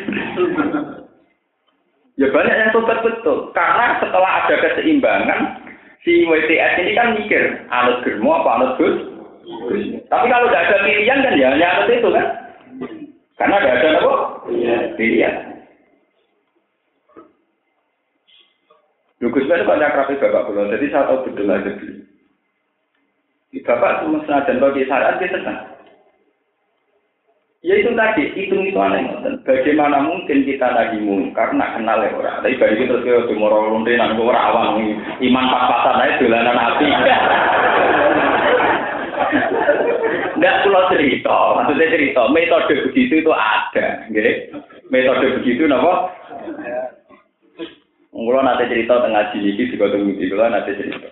ya banyak yang sobat betul, karena setelah ada keseimbangan, si WTS ini kan mikir, anut germo apa anut gus? Tapi kalau tidak ada pilihan kan ya hanya anut itu kan? Karena tidak ada apa? Pilihan. Lugus itu kan akrabnya bapak pulau, jadi saya tahu betul aja. Bapak semesta dan bagi syariat dia tenang. Ya itu tadi, hitung itu aneh. Bagaimana mungkin kita lagi mungkar, nak kenal ya orang. Tapi bagi kita terus ke Timur Lonte, nanti orang awam, iman pas-pasan aja, dolanan api. Enggak pulau cerita, maksudnya cerita, metode begitu itu ada. Gitu. Metode begitu, apa? Kalau nanti cerita tengah sini, di kota Mudi, kalau nanti cerita.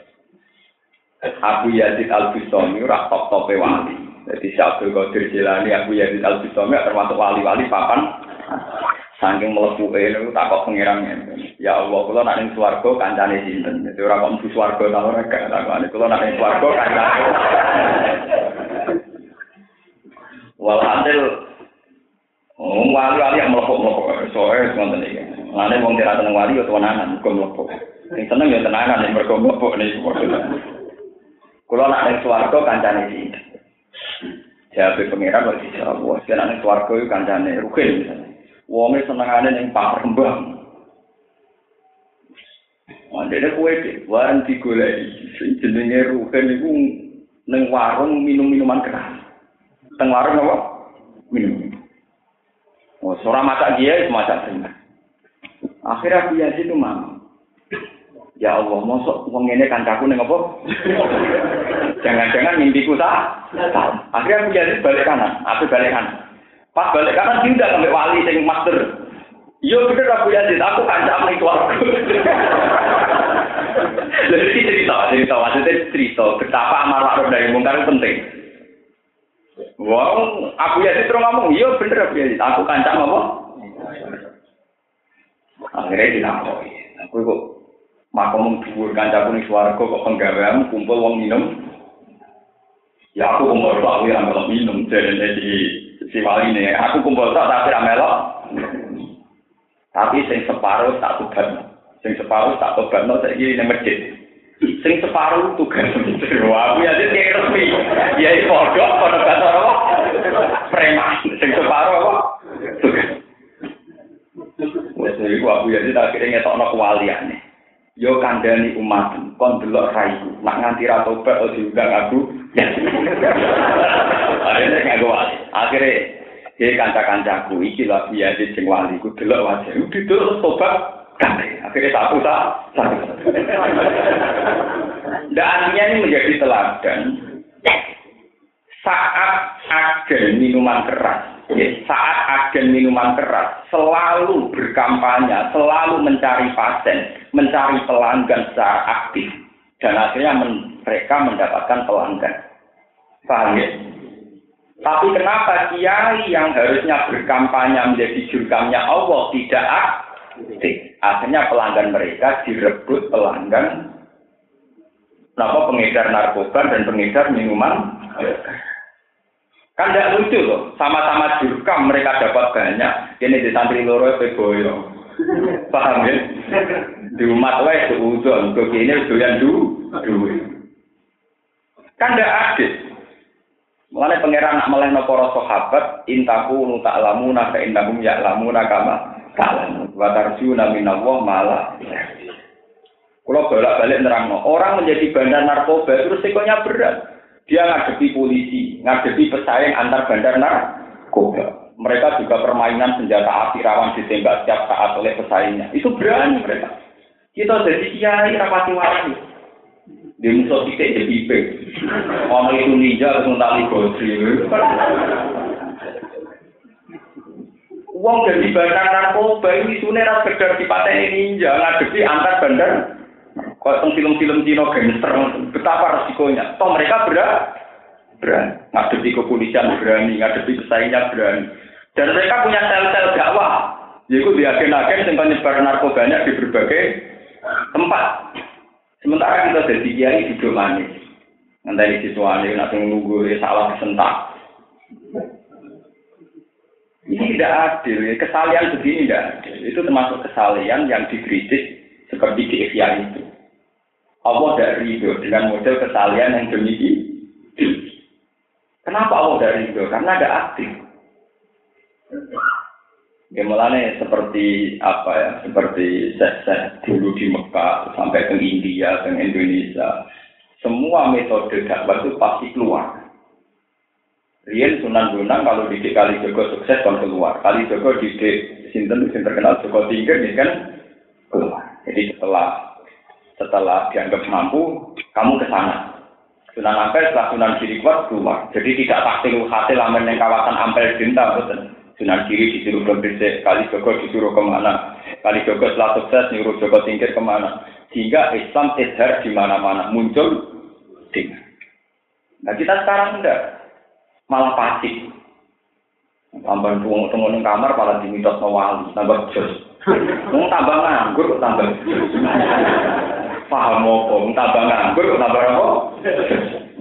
Abu Yazid Al-Bustami, rak top-topnya wali. Jadi Syabdul Qadir Jilani, Abu Yazid Al Bistami termasuk wali-wali papan. Saking melebu itu takut pengirangnya. Ya Allah, kalau nanti suarga kancane sinten. Jadi orang kok mlebu swarga ta ora gak takone. Kalau nanti suarga kancane. Walhasil Oh, wali-wali yang melepuk-melepuk. Soalnya semuanya ini. Lainnya mau tidak tenang wali, ya tenanan, bukan melepuk. Yang seneng ya tenanan, yang mereka melepuk. Kalau nak yang suarga kancane sinten. Jabe kok dijawab, wah senane swarga iku kancane rugen misalnya. Wonge senengane ning pasar kembang. Mandene kowe iki warung digoleki sing jenenge rugen iku ning warung minum-minuman keras. Teng warung apa? Minum. Oh, seorang masak dia semacam Akhirnya dia itu mau. Ya Allah, mosok wong ngene kancaku ning apa? Jangan-jangan mimpiku tak. Akhirnya aku jadi balik kanan, aku balik kanan. Pas balik kanan tidak sampai wali sing master. Yo bener aku Yazid, aku kancam ning keluarga. Jadi cerita, cerita, maksudnya cerita betapa amar ma'ruf dari mungkar penting. Wow, aku ya terus ngomong, iya bener aku ya, aku kancam apa? Akhirnya dilapori. Aku kok makom dhuwur kancaku ning swarga kok penggawean kumpul wong minum. Ya aku kumpul tok ya melok minum jadi di si wali ini. Aku kumpul tok tapi ra melok. Tapi sing separuh tak tobat. Sing separuh tak tobat no saiki ning masjid. Sing separuh tugas Wah, aku ya jadi kayak resmi. Ya iki padha padha kata apa? Preman. Sing separuh apa? Tugas. Wes aku ya jadi akhirnya ngetokno kewaliane. Yo kandhani umat, kon delok raiku. Nak nganti ra tobat ojo diundang aku. Akhirnya ngaku wali. Akhirnya Jadi kanca-kancaku iki biaya di sing wali ku delok wajah. Terus tobat kabeh. Akhirnya satu tak satu. Dan artinya ini menjadi teladan. Saat agen minuman keras, ya, saat agen minuman keras selalu berkampanye, selalu mencari pasien, mencari pelanggan secara aktif, dan akhirnya mereka mendapatkan pelanggan. Paham ya? Tapi kenapa kiai yang harusnya berkampanye menjadi jurkamnya Allah tidak aktif? Akhirnya pelanggan mereka direbut pelanggan Kenapa pengedar narkoba dan pengedar minuman? Kan tidak lucu loh, sama-sama jurkam mereka dapat banyak. Ini di santri loro boyo. Paham ya? Di umat wae seudon, kok ini doyan du, duwe. Kan tidak adil. Mulane pangeran nak melehno para sahabat intaku nu ta'lamuna fa innahum ya'lamuna kama ta'lamun. Wa tarjuna minallah malah. Kalau bolak-balik nerangno, orang menjadi bandar narkoba itu resikonya berat. Dia ngadepi polisi, ngadepi pesaing antar bandar narkoba. Mereka juga permainan senjata api rawan ditembak setiap saat oleh pesaingnya. Itu berani mereka. Kita jadi kiai rapati wali. Di musuh kita jadi pipe. Ono itu ninja terus tali godri. Uang dari bandar narkoba ini sebenarnya sekedar dipateni ninja ngadepi antar bandar. Kalau film-film Cina gangster, betapa resikonya. Toh mereka berat, berani. Ngadepi kepolisian berani, ngadepi pesaingnya berani. Dan mereka punya sel-sel dakwah. Yaitu di agen-agen yang penyebar narkobanya di berbagai tempat. Sementara kita jadi kiai duduk manis. Nanti siswanya nanti menunggu ya salah kesentak. Ini tidak adil. Kesalian begini tidak. Itu termasuk kesalian yang dikritik seperti di itu. Allah tidak ridho dengan model kesalian yang demikian. Kenapa Allah tidak ridho? Karena ada aktif. Gimana seperti apa ya, seperti saya dulu di Mekah sampai ke India, ke Indonesia, semua metode dakwah itu pasti keluar. Rian Sunan Bonang kalau di Kali Joko sukses kan keluar. Kali Joko di Sinten yang terkenal Joko Tinggi kan keluar. Jadi setelah setelah dianggap mampu, kamu ke sana. Sunan Ampel setelah Sunan Giri kuat keluar. Jadi tidak taktil hasil aman yang kawasan Ampel Dinta, betul. Sunan Kiri disuruh ke Kali Joko disuruh ke mana, Kali Joko setelah sukses nyuruh Joko tingkir ke mana, sehingga Islam tidak di mana-mana muncul dengan. Nah kita sekarang enggak, malah pasif. Tambah tunggu tunggu di kamar malah dimitos wali, tambah jos. Mau tambah nganggur, tambah Paham apa? Tambah nganggur, tambah apa?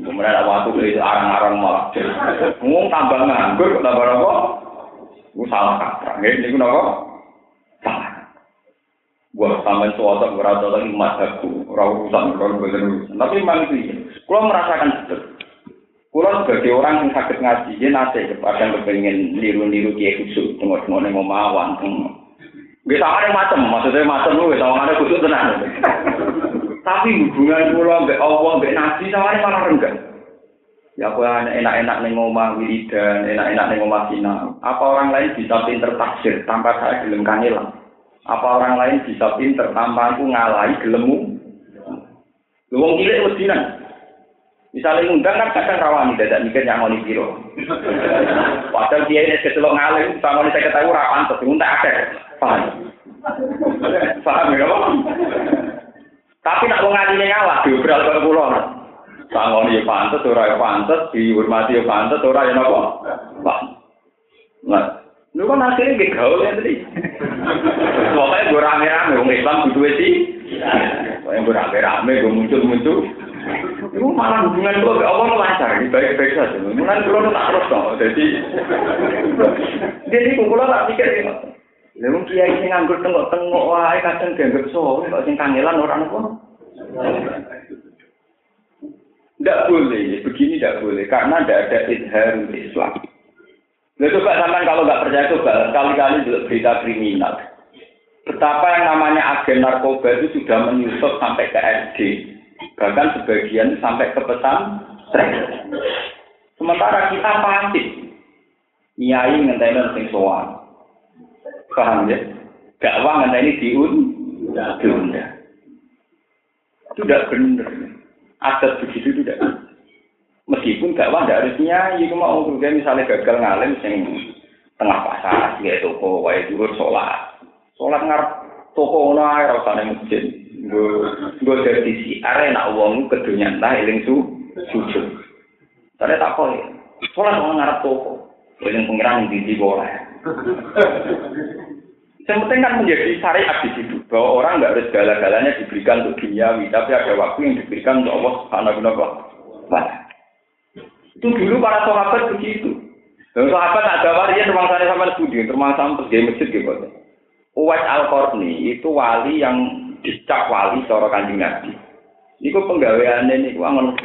Kemudian ada waktu dari arang-arang malah. Mau tambah nganggur, tambah apa? Iku salah kaprah. Nggih niku napa? Salah. Gua sampean suwata ora tau lagi mazhabku, ora urusan kalau boten Tapi memang itu Kulo merasakan betul. Kulo sebagai orang yang sakit ngaji, dia nate kepada yang kepengen niru-niru kiai khusus, tengok-tengok ning omawan, Gak sama yang macam, maksudnya macam lu, sama ada khusus tenang. Tapi hubungan kulo mbek Allah, mbek nabi sama malah rendah. Ya aku enak-enak ning omah wiridan, enak-enak ning omah sinau. Apa orang lain bisa pinter tafsir tanpa saya gelem kangelan? Apa orang lain bisa pinter tanpa aku ngalahi gelemu? Lu wong cilik wedinan. Misalnya ngundang kan kadang rawani dadak mikir yang ngoni piro. Padahal dia ini kecelok ngalim, sama saya ketahui rapan tapi ngundang ada. Paham? Paham ya? Tapi nak wong ngaline ngalah diobral karo kula. Sangoni ya pantes, ora ya pantes, dihormati ya pantes, ora ya napa? Nah, lu kan akhirnya gak gaul ya tadi. Pokoknya gue rame-rame, orang Islam kudu sih. Pokoknya gue rame-rame, gue muncul-muncul. Itu malah hubungan gue ke Allah lancar, baik-baik saja. Mungkin gue tak terus dong. Jadi, jadi gue tak pikir Lalu kiai sing nganggur tengok-tengok wae kadang dianggap soleh, kok sing kangelan orang apa? Tidak boleh, begini tidak boleh, karena tidak ada izhar Islam. Nah, coba sampai kalau nggak percaya coba kali-kali juga berita kriminal. Betapa yang namanya agen narkoba itu sudah menyusup sampai ke SD, bahkan sebagian sampai ke pesan Sementara kita pasif, nyai ngenteni sing sowan. Paham ya? Dakwah ngenteni diun, diunda. Itu tidak benar. Adat begitu tidak. Meskipun dakwah tidak harus nyai, mau misalnya gagal ngalim sing tengah pasar, ya toko, wae dhuwur sholat. Sholat ngarep toko ae ora usah masjid. Gue dari si arena uang kedunyan lah eling su sujud. Tadi tak kok sholat ngarep toko. Eling pengiran di di boleh. Yang penting kan menjadi syariat di situ bahwa orang nggak harus segala-galanya diberikan untuk duniawi, tapi ada waktu yang diberikan untuk Allah Subhanahu wa Itu dulu para sahabat begitu. Dan sahabat ada varian rumah sana sama studi, termasuk sampai di masjid gitu. Uwais al Qarni itu wali yang dicap wali seorang kanjeng Nabi. Iku penggaweane niku angon.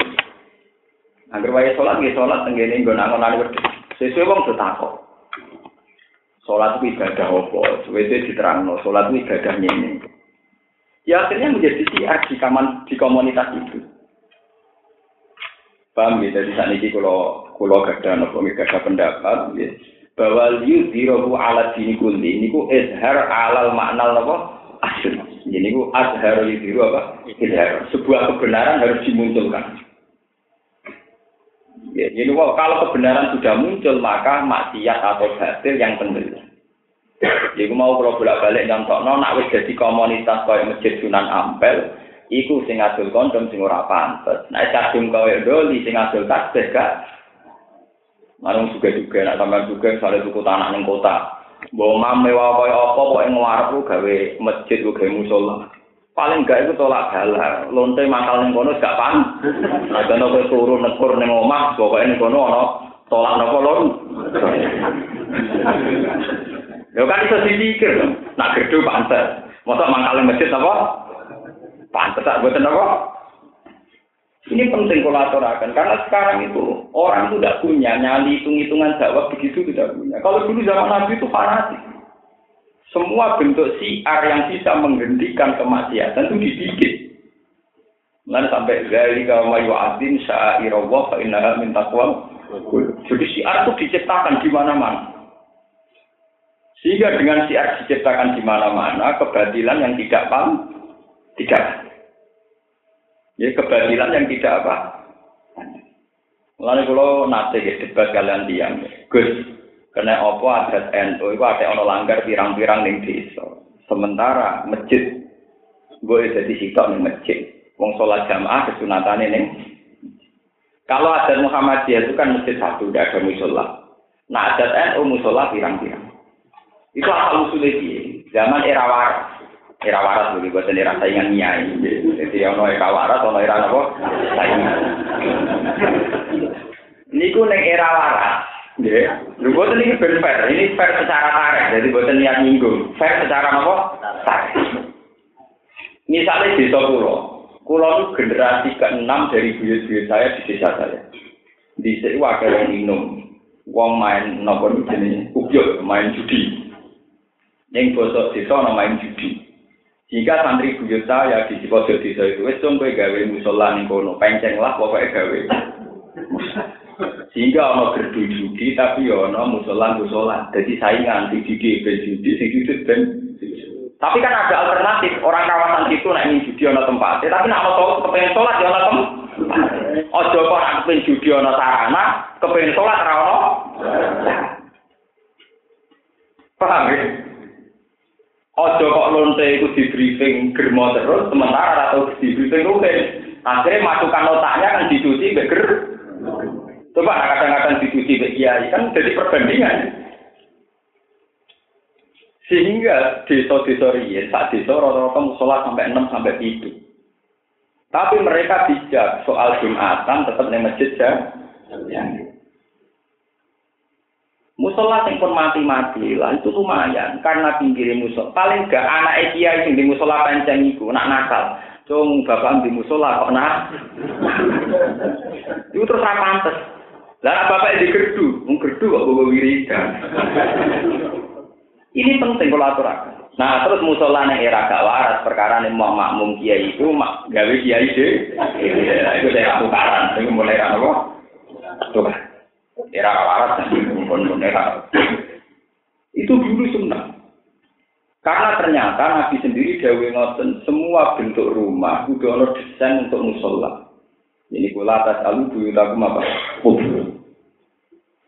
Angger wae salat nggih salat tenggene nggon angon-angon wedhus. Sesuai wong takok. Sholat itu ibadah apa? Suwede diterangno, sholat itu ibadahnya ini. Ya akhirnya menjadi siar di, kaman, di komunitas itu. Paham ya? Jadi saat ini kalau kalau gada nopo gada pendapat, ya, bahwa liu dirohu ala dini kulli ini ku izhar alal makna nopo asyur. Ini ku azhar diru apa? Izhar. Sebuah kebenaran harus dimunculkan. Ya, jadi kalau kebenaran sudah muncul maka maksiat atau batil yang tenggelam. Jadi mau kalau bolak balik nyontokno nak wis jadi komunitas kaya masjid Sunan Ampel, iku sing adul kondom sing ora pantes. Nek kadung kaya doli sing adul tasbih gak. Marung juga juga nak sampean juga misalnya tuku tanah ning kota. Mbok mam mewah kaya apa kok ing warung gawe masjid gawe musola. paling gak itu tolak galah lonte mangkal ning kono gak pan ada nopo turu nekur ning omah pokoke ning kono ana tolak nopo lon Ya kan iso dipikir nak gedhe pantes masa mangkal masjid apa pantes tak boten apa ini penting kolaborasikan karena sekarang itu orang itu tidak punya nyali hitung-hitungan dakwah begitu tidak punya. Kalau dulu zaman Nabi itu fanatik. Semua bentuk siar yang bisa menghentikan kemaksiatan itu dibikin. Lalu sampai dari kalau mayu adin syairullah fa innaha min taqwa. Jadi siar itu diciptakan di mana-mana. Sehingga dengan siar diciptakan di mana-mana, kebatilan yang tidak paham, tidak. Ya kebatilan yang tidak apa. Lalu kalau nanti ya debat kalian diam, Gus, Karena apa adat NU itu ada ono langgar pirang-pirang ning desa. Sementara masjid gue jadi sitok ning masjid. Wong sholat jamaah kesunatan ning kalau adat Muhammadiyah itu kan masjid satu, tidak ada musola. Nah adat NU musola pirang-pirang. Itu asal usulnya dia. Zaman era waras. Era waras dulu, buat era saingan nyai. Jadi ono era waras, ono era apa? Saingan. Niku neng era waras. Ya, lu buat ini fair, fair. Ini fair secara tarik, jadi buat niat nyinggung. Fair secara apa? Tarik. Misalnya pulau, pulau itu generasi keenam dari buyut-buyut saya di desa saya. Di sini wakil yang minum, uang main nopo jenis ubyul, main judi. Yang bosok desa main judi. Jika santri buyut saya di pojok desa itu, wes dong gawe musola ning kono, penceng lah pokoknya gawe. Sehingga ono gerdu judi tapi ya ono musola musola. Jadi saingan di judi ben judi sing judi ben. Tapi kan ada alternatif. Orang kawasan itu naik ini judi ono tempat. Tapi nak mau kepengen sholat ya ono tempat. Ojo kok nak kepengen judi ono sarana, kepengen sholat ra ono. Paham ya? Ojo kok lonte itu di briefing germo terus, sementara atau di briefing rutin. Akhirnya masukan otaknya kan dicuci beker. Coba kadang-kadang dicuci kiai kan jadi perbandingan. Sehingga desa-desa riyen, sak desa rata-rata musola sampai 6 sampai 7. Tapi mereka bijak soal Jumatan tetap di masjid ya. Musola yang pun mati-mati lah itu lumayan karena pinggir musola. Paling gak anak kiai yang di musola penceng itu nak nakal. Cung bapak di musola kok nak. itu terus apa pantes. Lah bapak di gerdu, mung gerdu kok bawa wiridan. Ini penting kalau aturakan. Nah terus musola nih era gak waras perkara nih mau makmum kiai itu mak gawe kiai deh. Itu saya tukaran, itu mulai apa? Tukaran. era waras era itu dulu sunnah karena ternyata Nabi sendiri dawe ngoten semua bentuk rumah udah ono desain untuk musola ini kula atas alu buyutakum apa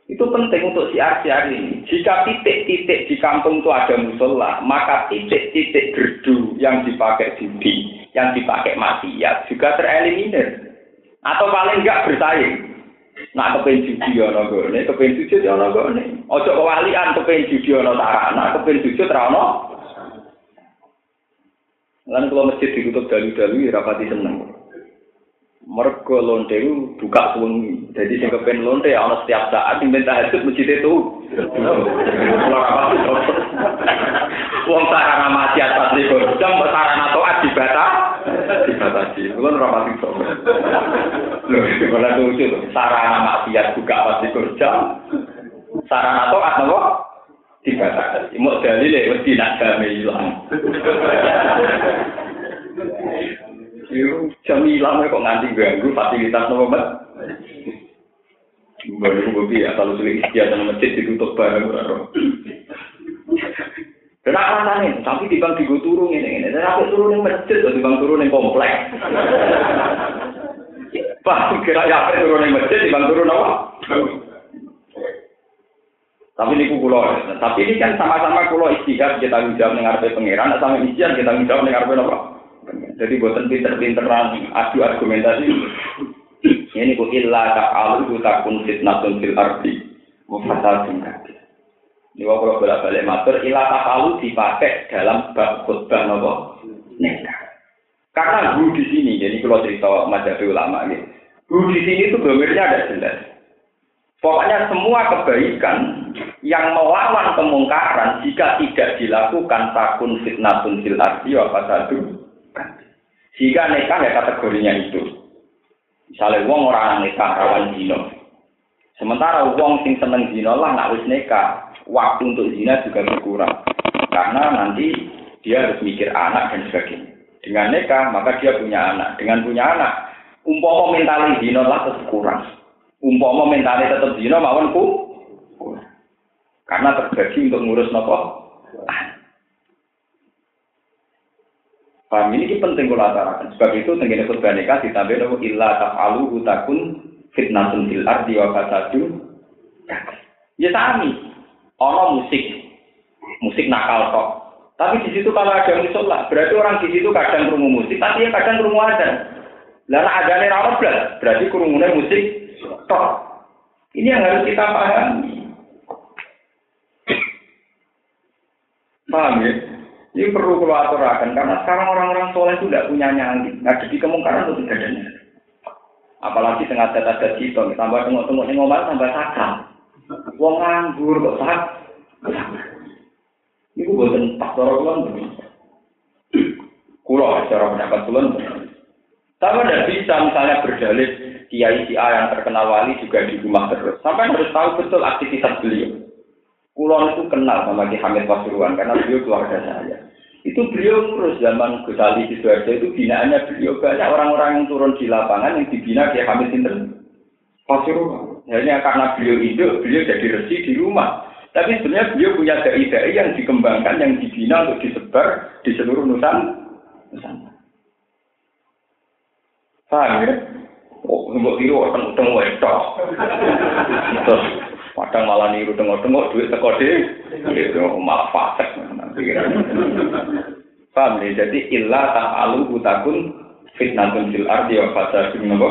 itu penting untuk siar-siar ini. Jika titik-titik di kampung itu ada musola, maka titik-titik gerdu yang dipakai judi, yang dipakai maksiat juga tereliminir. Atau paling enggak bersaing. Nak kepen judi ana gone, kepen sujud ana gone. Aja kewalian kepen judi ana sarana, kepen sujud ra ana. Lan kalau masjid ditutup dalu-dalu rapati seneng. Mergo lonte buka suwengi. Jadi sing kepen lonte ana setiap saat sing minta hajat masjid itu. Wong sarana mati atas likur, jam sarana toat dibatas, dibatasi. Kulo ora pati malah lucu lho. Sarana maksiat buka pasti kerja. Sarana toat nopo? Dibatasi. Mau dalile mesti nak game ilang. Yo, jam ilang kok nganti ganggu fasilitas nopo, Mbak? Baru gue ya, kalau sulit istiadat masjid ditutup bareng, Kena alasan tapi di bang tiga turun ini ini. Dan aku turun yang masjid, di bang turun yang komplek. Pak, kira ya turun yang masjid, bang turun apa? Tapi ini kulo, tapi ini kan sama-sama kulo istihad kita menjawab dengan arti pangeran, sama istihad kita menjawab dengan arti apa? Jadi buatan pinter-pinteran adu argumentasi. Ini ku illa ta'alu takun fitnatun fil ardi. Mufasalatun kaki. Ini kalau bolak balik matur, ilah tafalu dipakai dalam bab khutbah nopo nikah. Karena hu di sini, jadi kalau cerita majalah ulama ini, hu di sini itu gemirnya ada jelas. Pokoknya semua kebaikan yang melawan kemungkaran jika tidak dilakukan takun fitnatun fil ardi wa fasadu. Jika nikah ya kategorinya itu. Misalnya wong orang nikah rawan dino. Sementara wong sing seneng dino lah nak wis nikah, waktu untuk zina juga berkurang. Karena nanti dia harus mikir anak dan sebagainya. Dengan nikah, maka dia punya anak. Dengan punya anak, umpama mentali zina lah tetap kurang. Umpama mentali tetap zina mawon ku. Karena terbagi untuk ngurus nopo. Paham ini penting kalau atarakan. Sebab itu tenggine khutbah nikah ditambah nopo illa tafalu hutakun fitnatun fil ardi wa. Ya sami ono musik, musik nakal kok. Tapi di situ kalau ada musola, berarti orang di situ kadang kerungu musik, tapi ya kadang kerungu ada. Lalu ada nih berarti kerungunya musik tok. Ini yang harus kita pahami. Paham ya? Ini perlu aturakan karena sekarang orang-orang soleh itu tidak punya nyali. Ada di kemungkaran itu tidak ada Apalagi tengah data-data cito, tambah tengok-tengok ngomong tambah sakal. Wong nganggur kok sak. Iku boten pas cara kulon. Kulo cara pendapat kulon. Tapi tidak bisa misalnya berdalih kiai si A yang terkenal wali juga di rumah terus. Sampai harus tahu betul aktivitas beliau. Kulon itu kenal sama Ki Hamid Pasuruan karena beliau keluarga saya. Itu beliau ngurus zaman Gus Ali di Sidoarjo itu binaannya beliau banyak orang-orang yang turun di lapangan yang dibina Ki Hamid Sinten Pasuruan. Hanya karena beliau hidup, beliau jadi resi di rumah. Tapi sebenarnya beliau punya dai-dai yang dikembangkan, yang dibina untuk disebar di seluruh Nusantara. Paham ya? Oh, nggak tiru, akan utang wedok. Terus, kadang malah niru tengok-tengok, duit teko deh. Itu malah fasek. Paham ya? Jadi, illa ta'alu utakun fitnatun fil ardi wa fasadun napa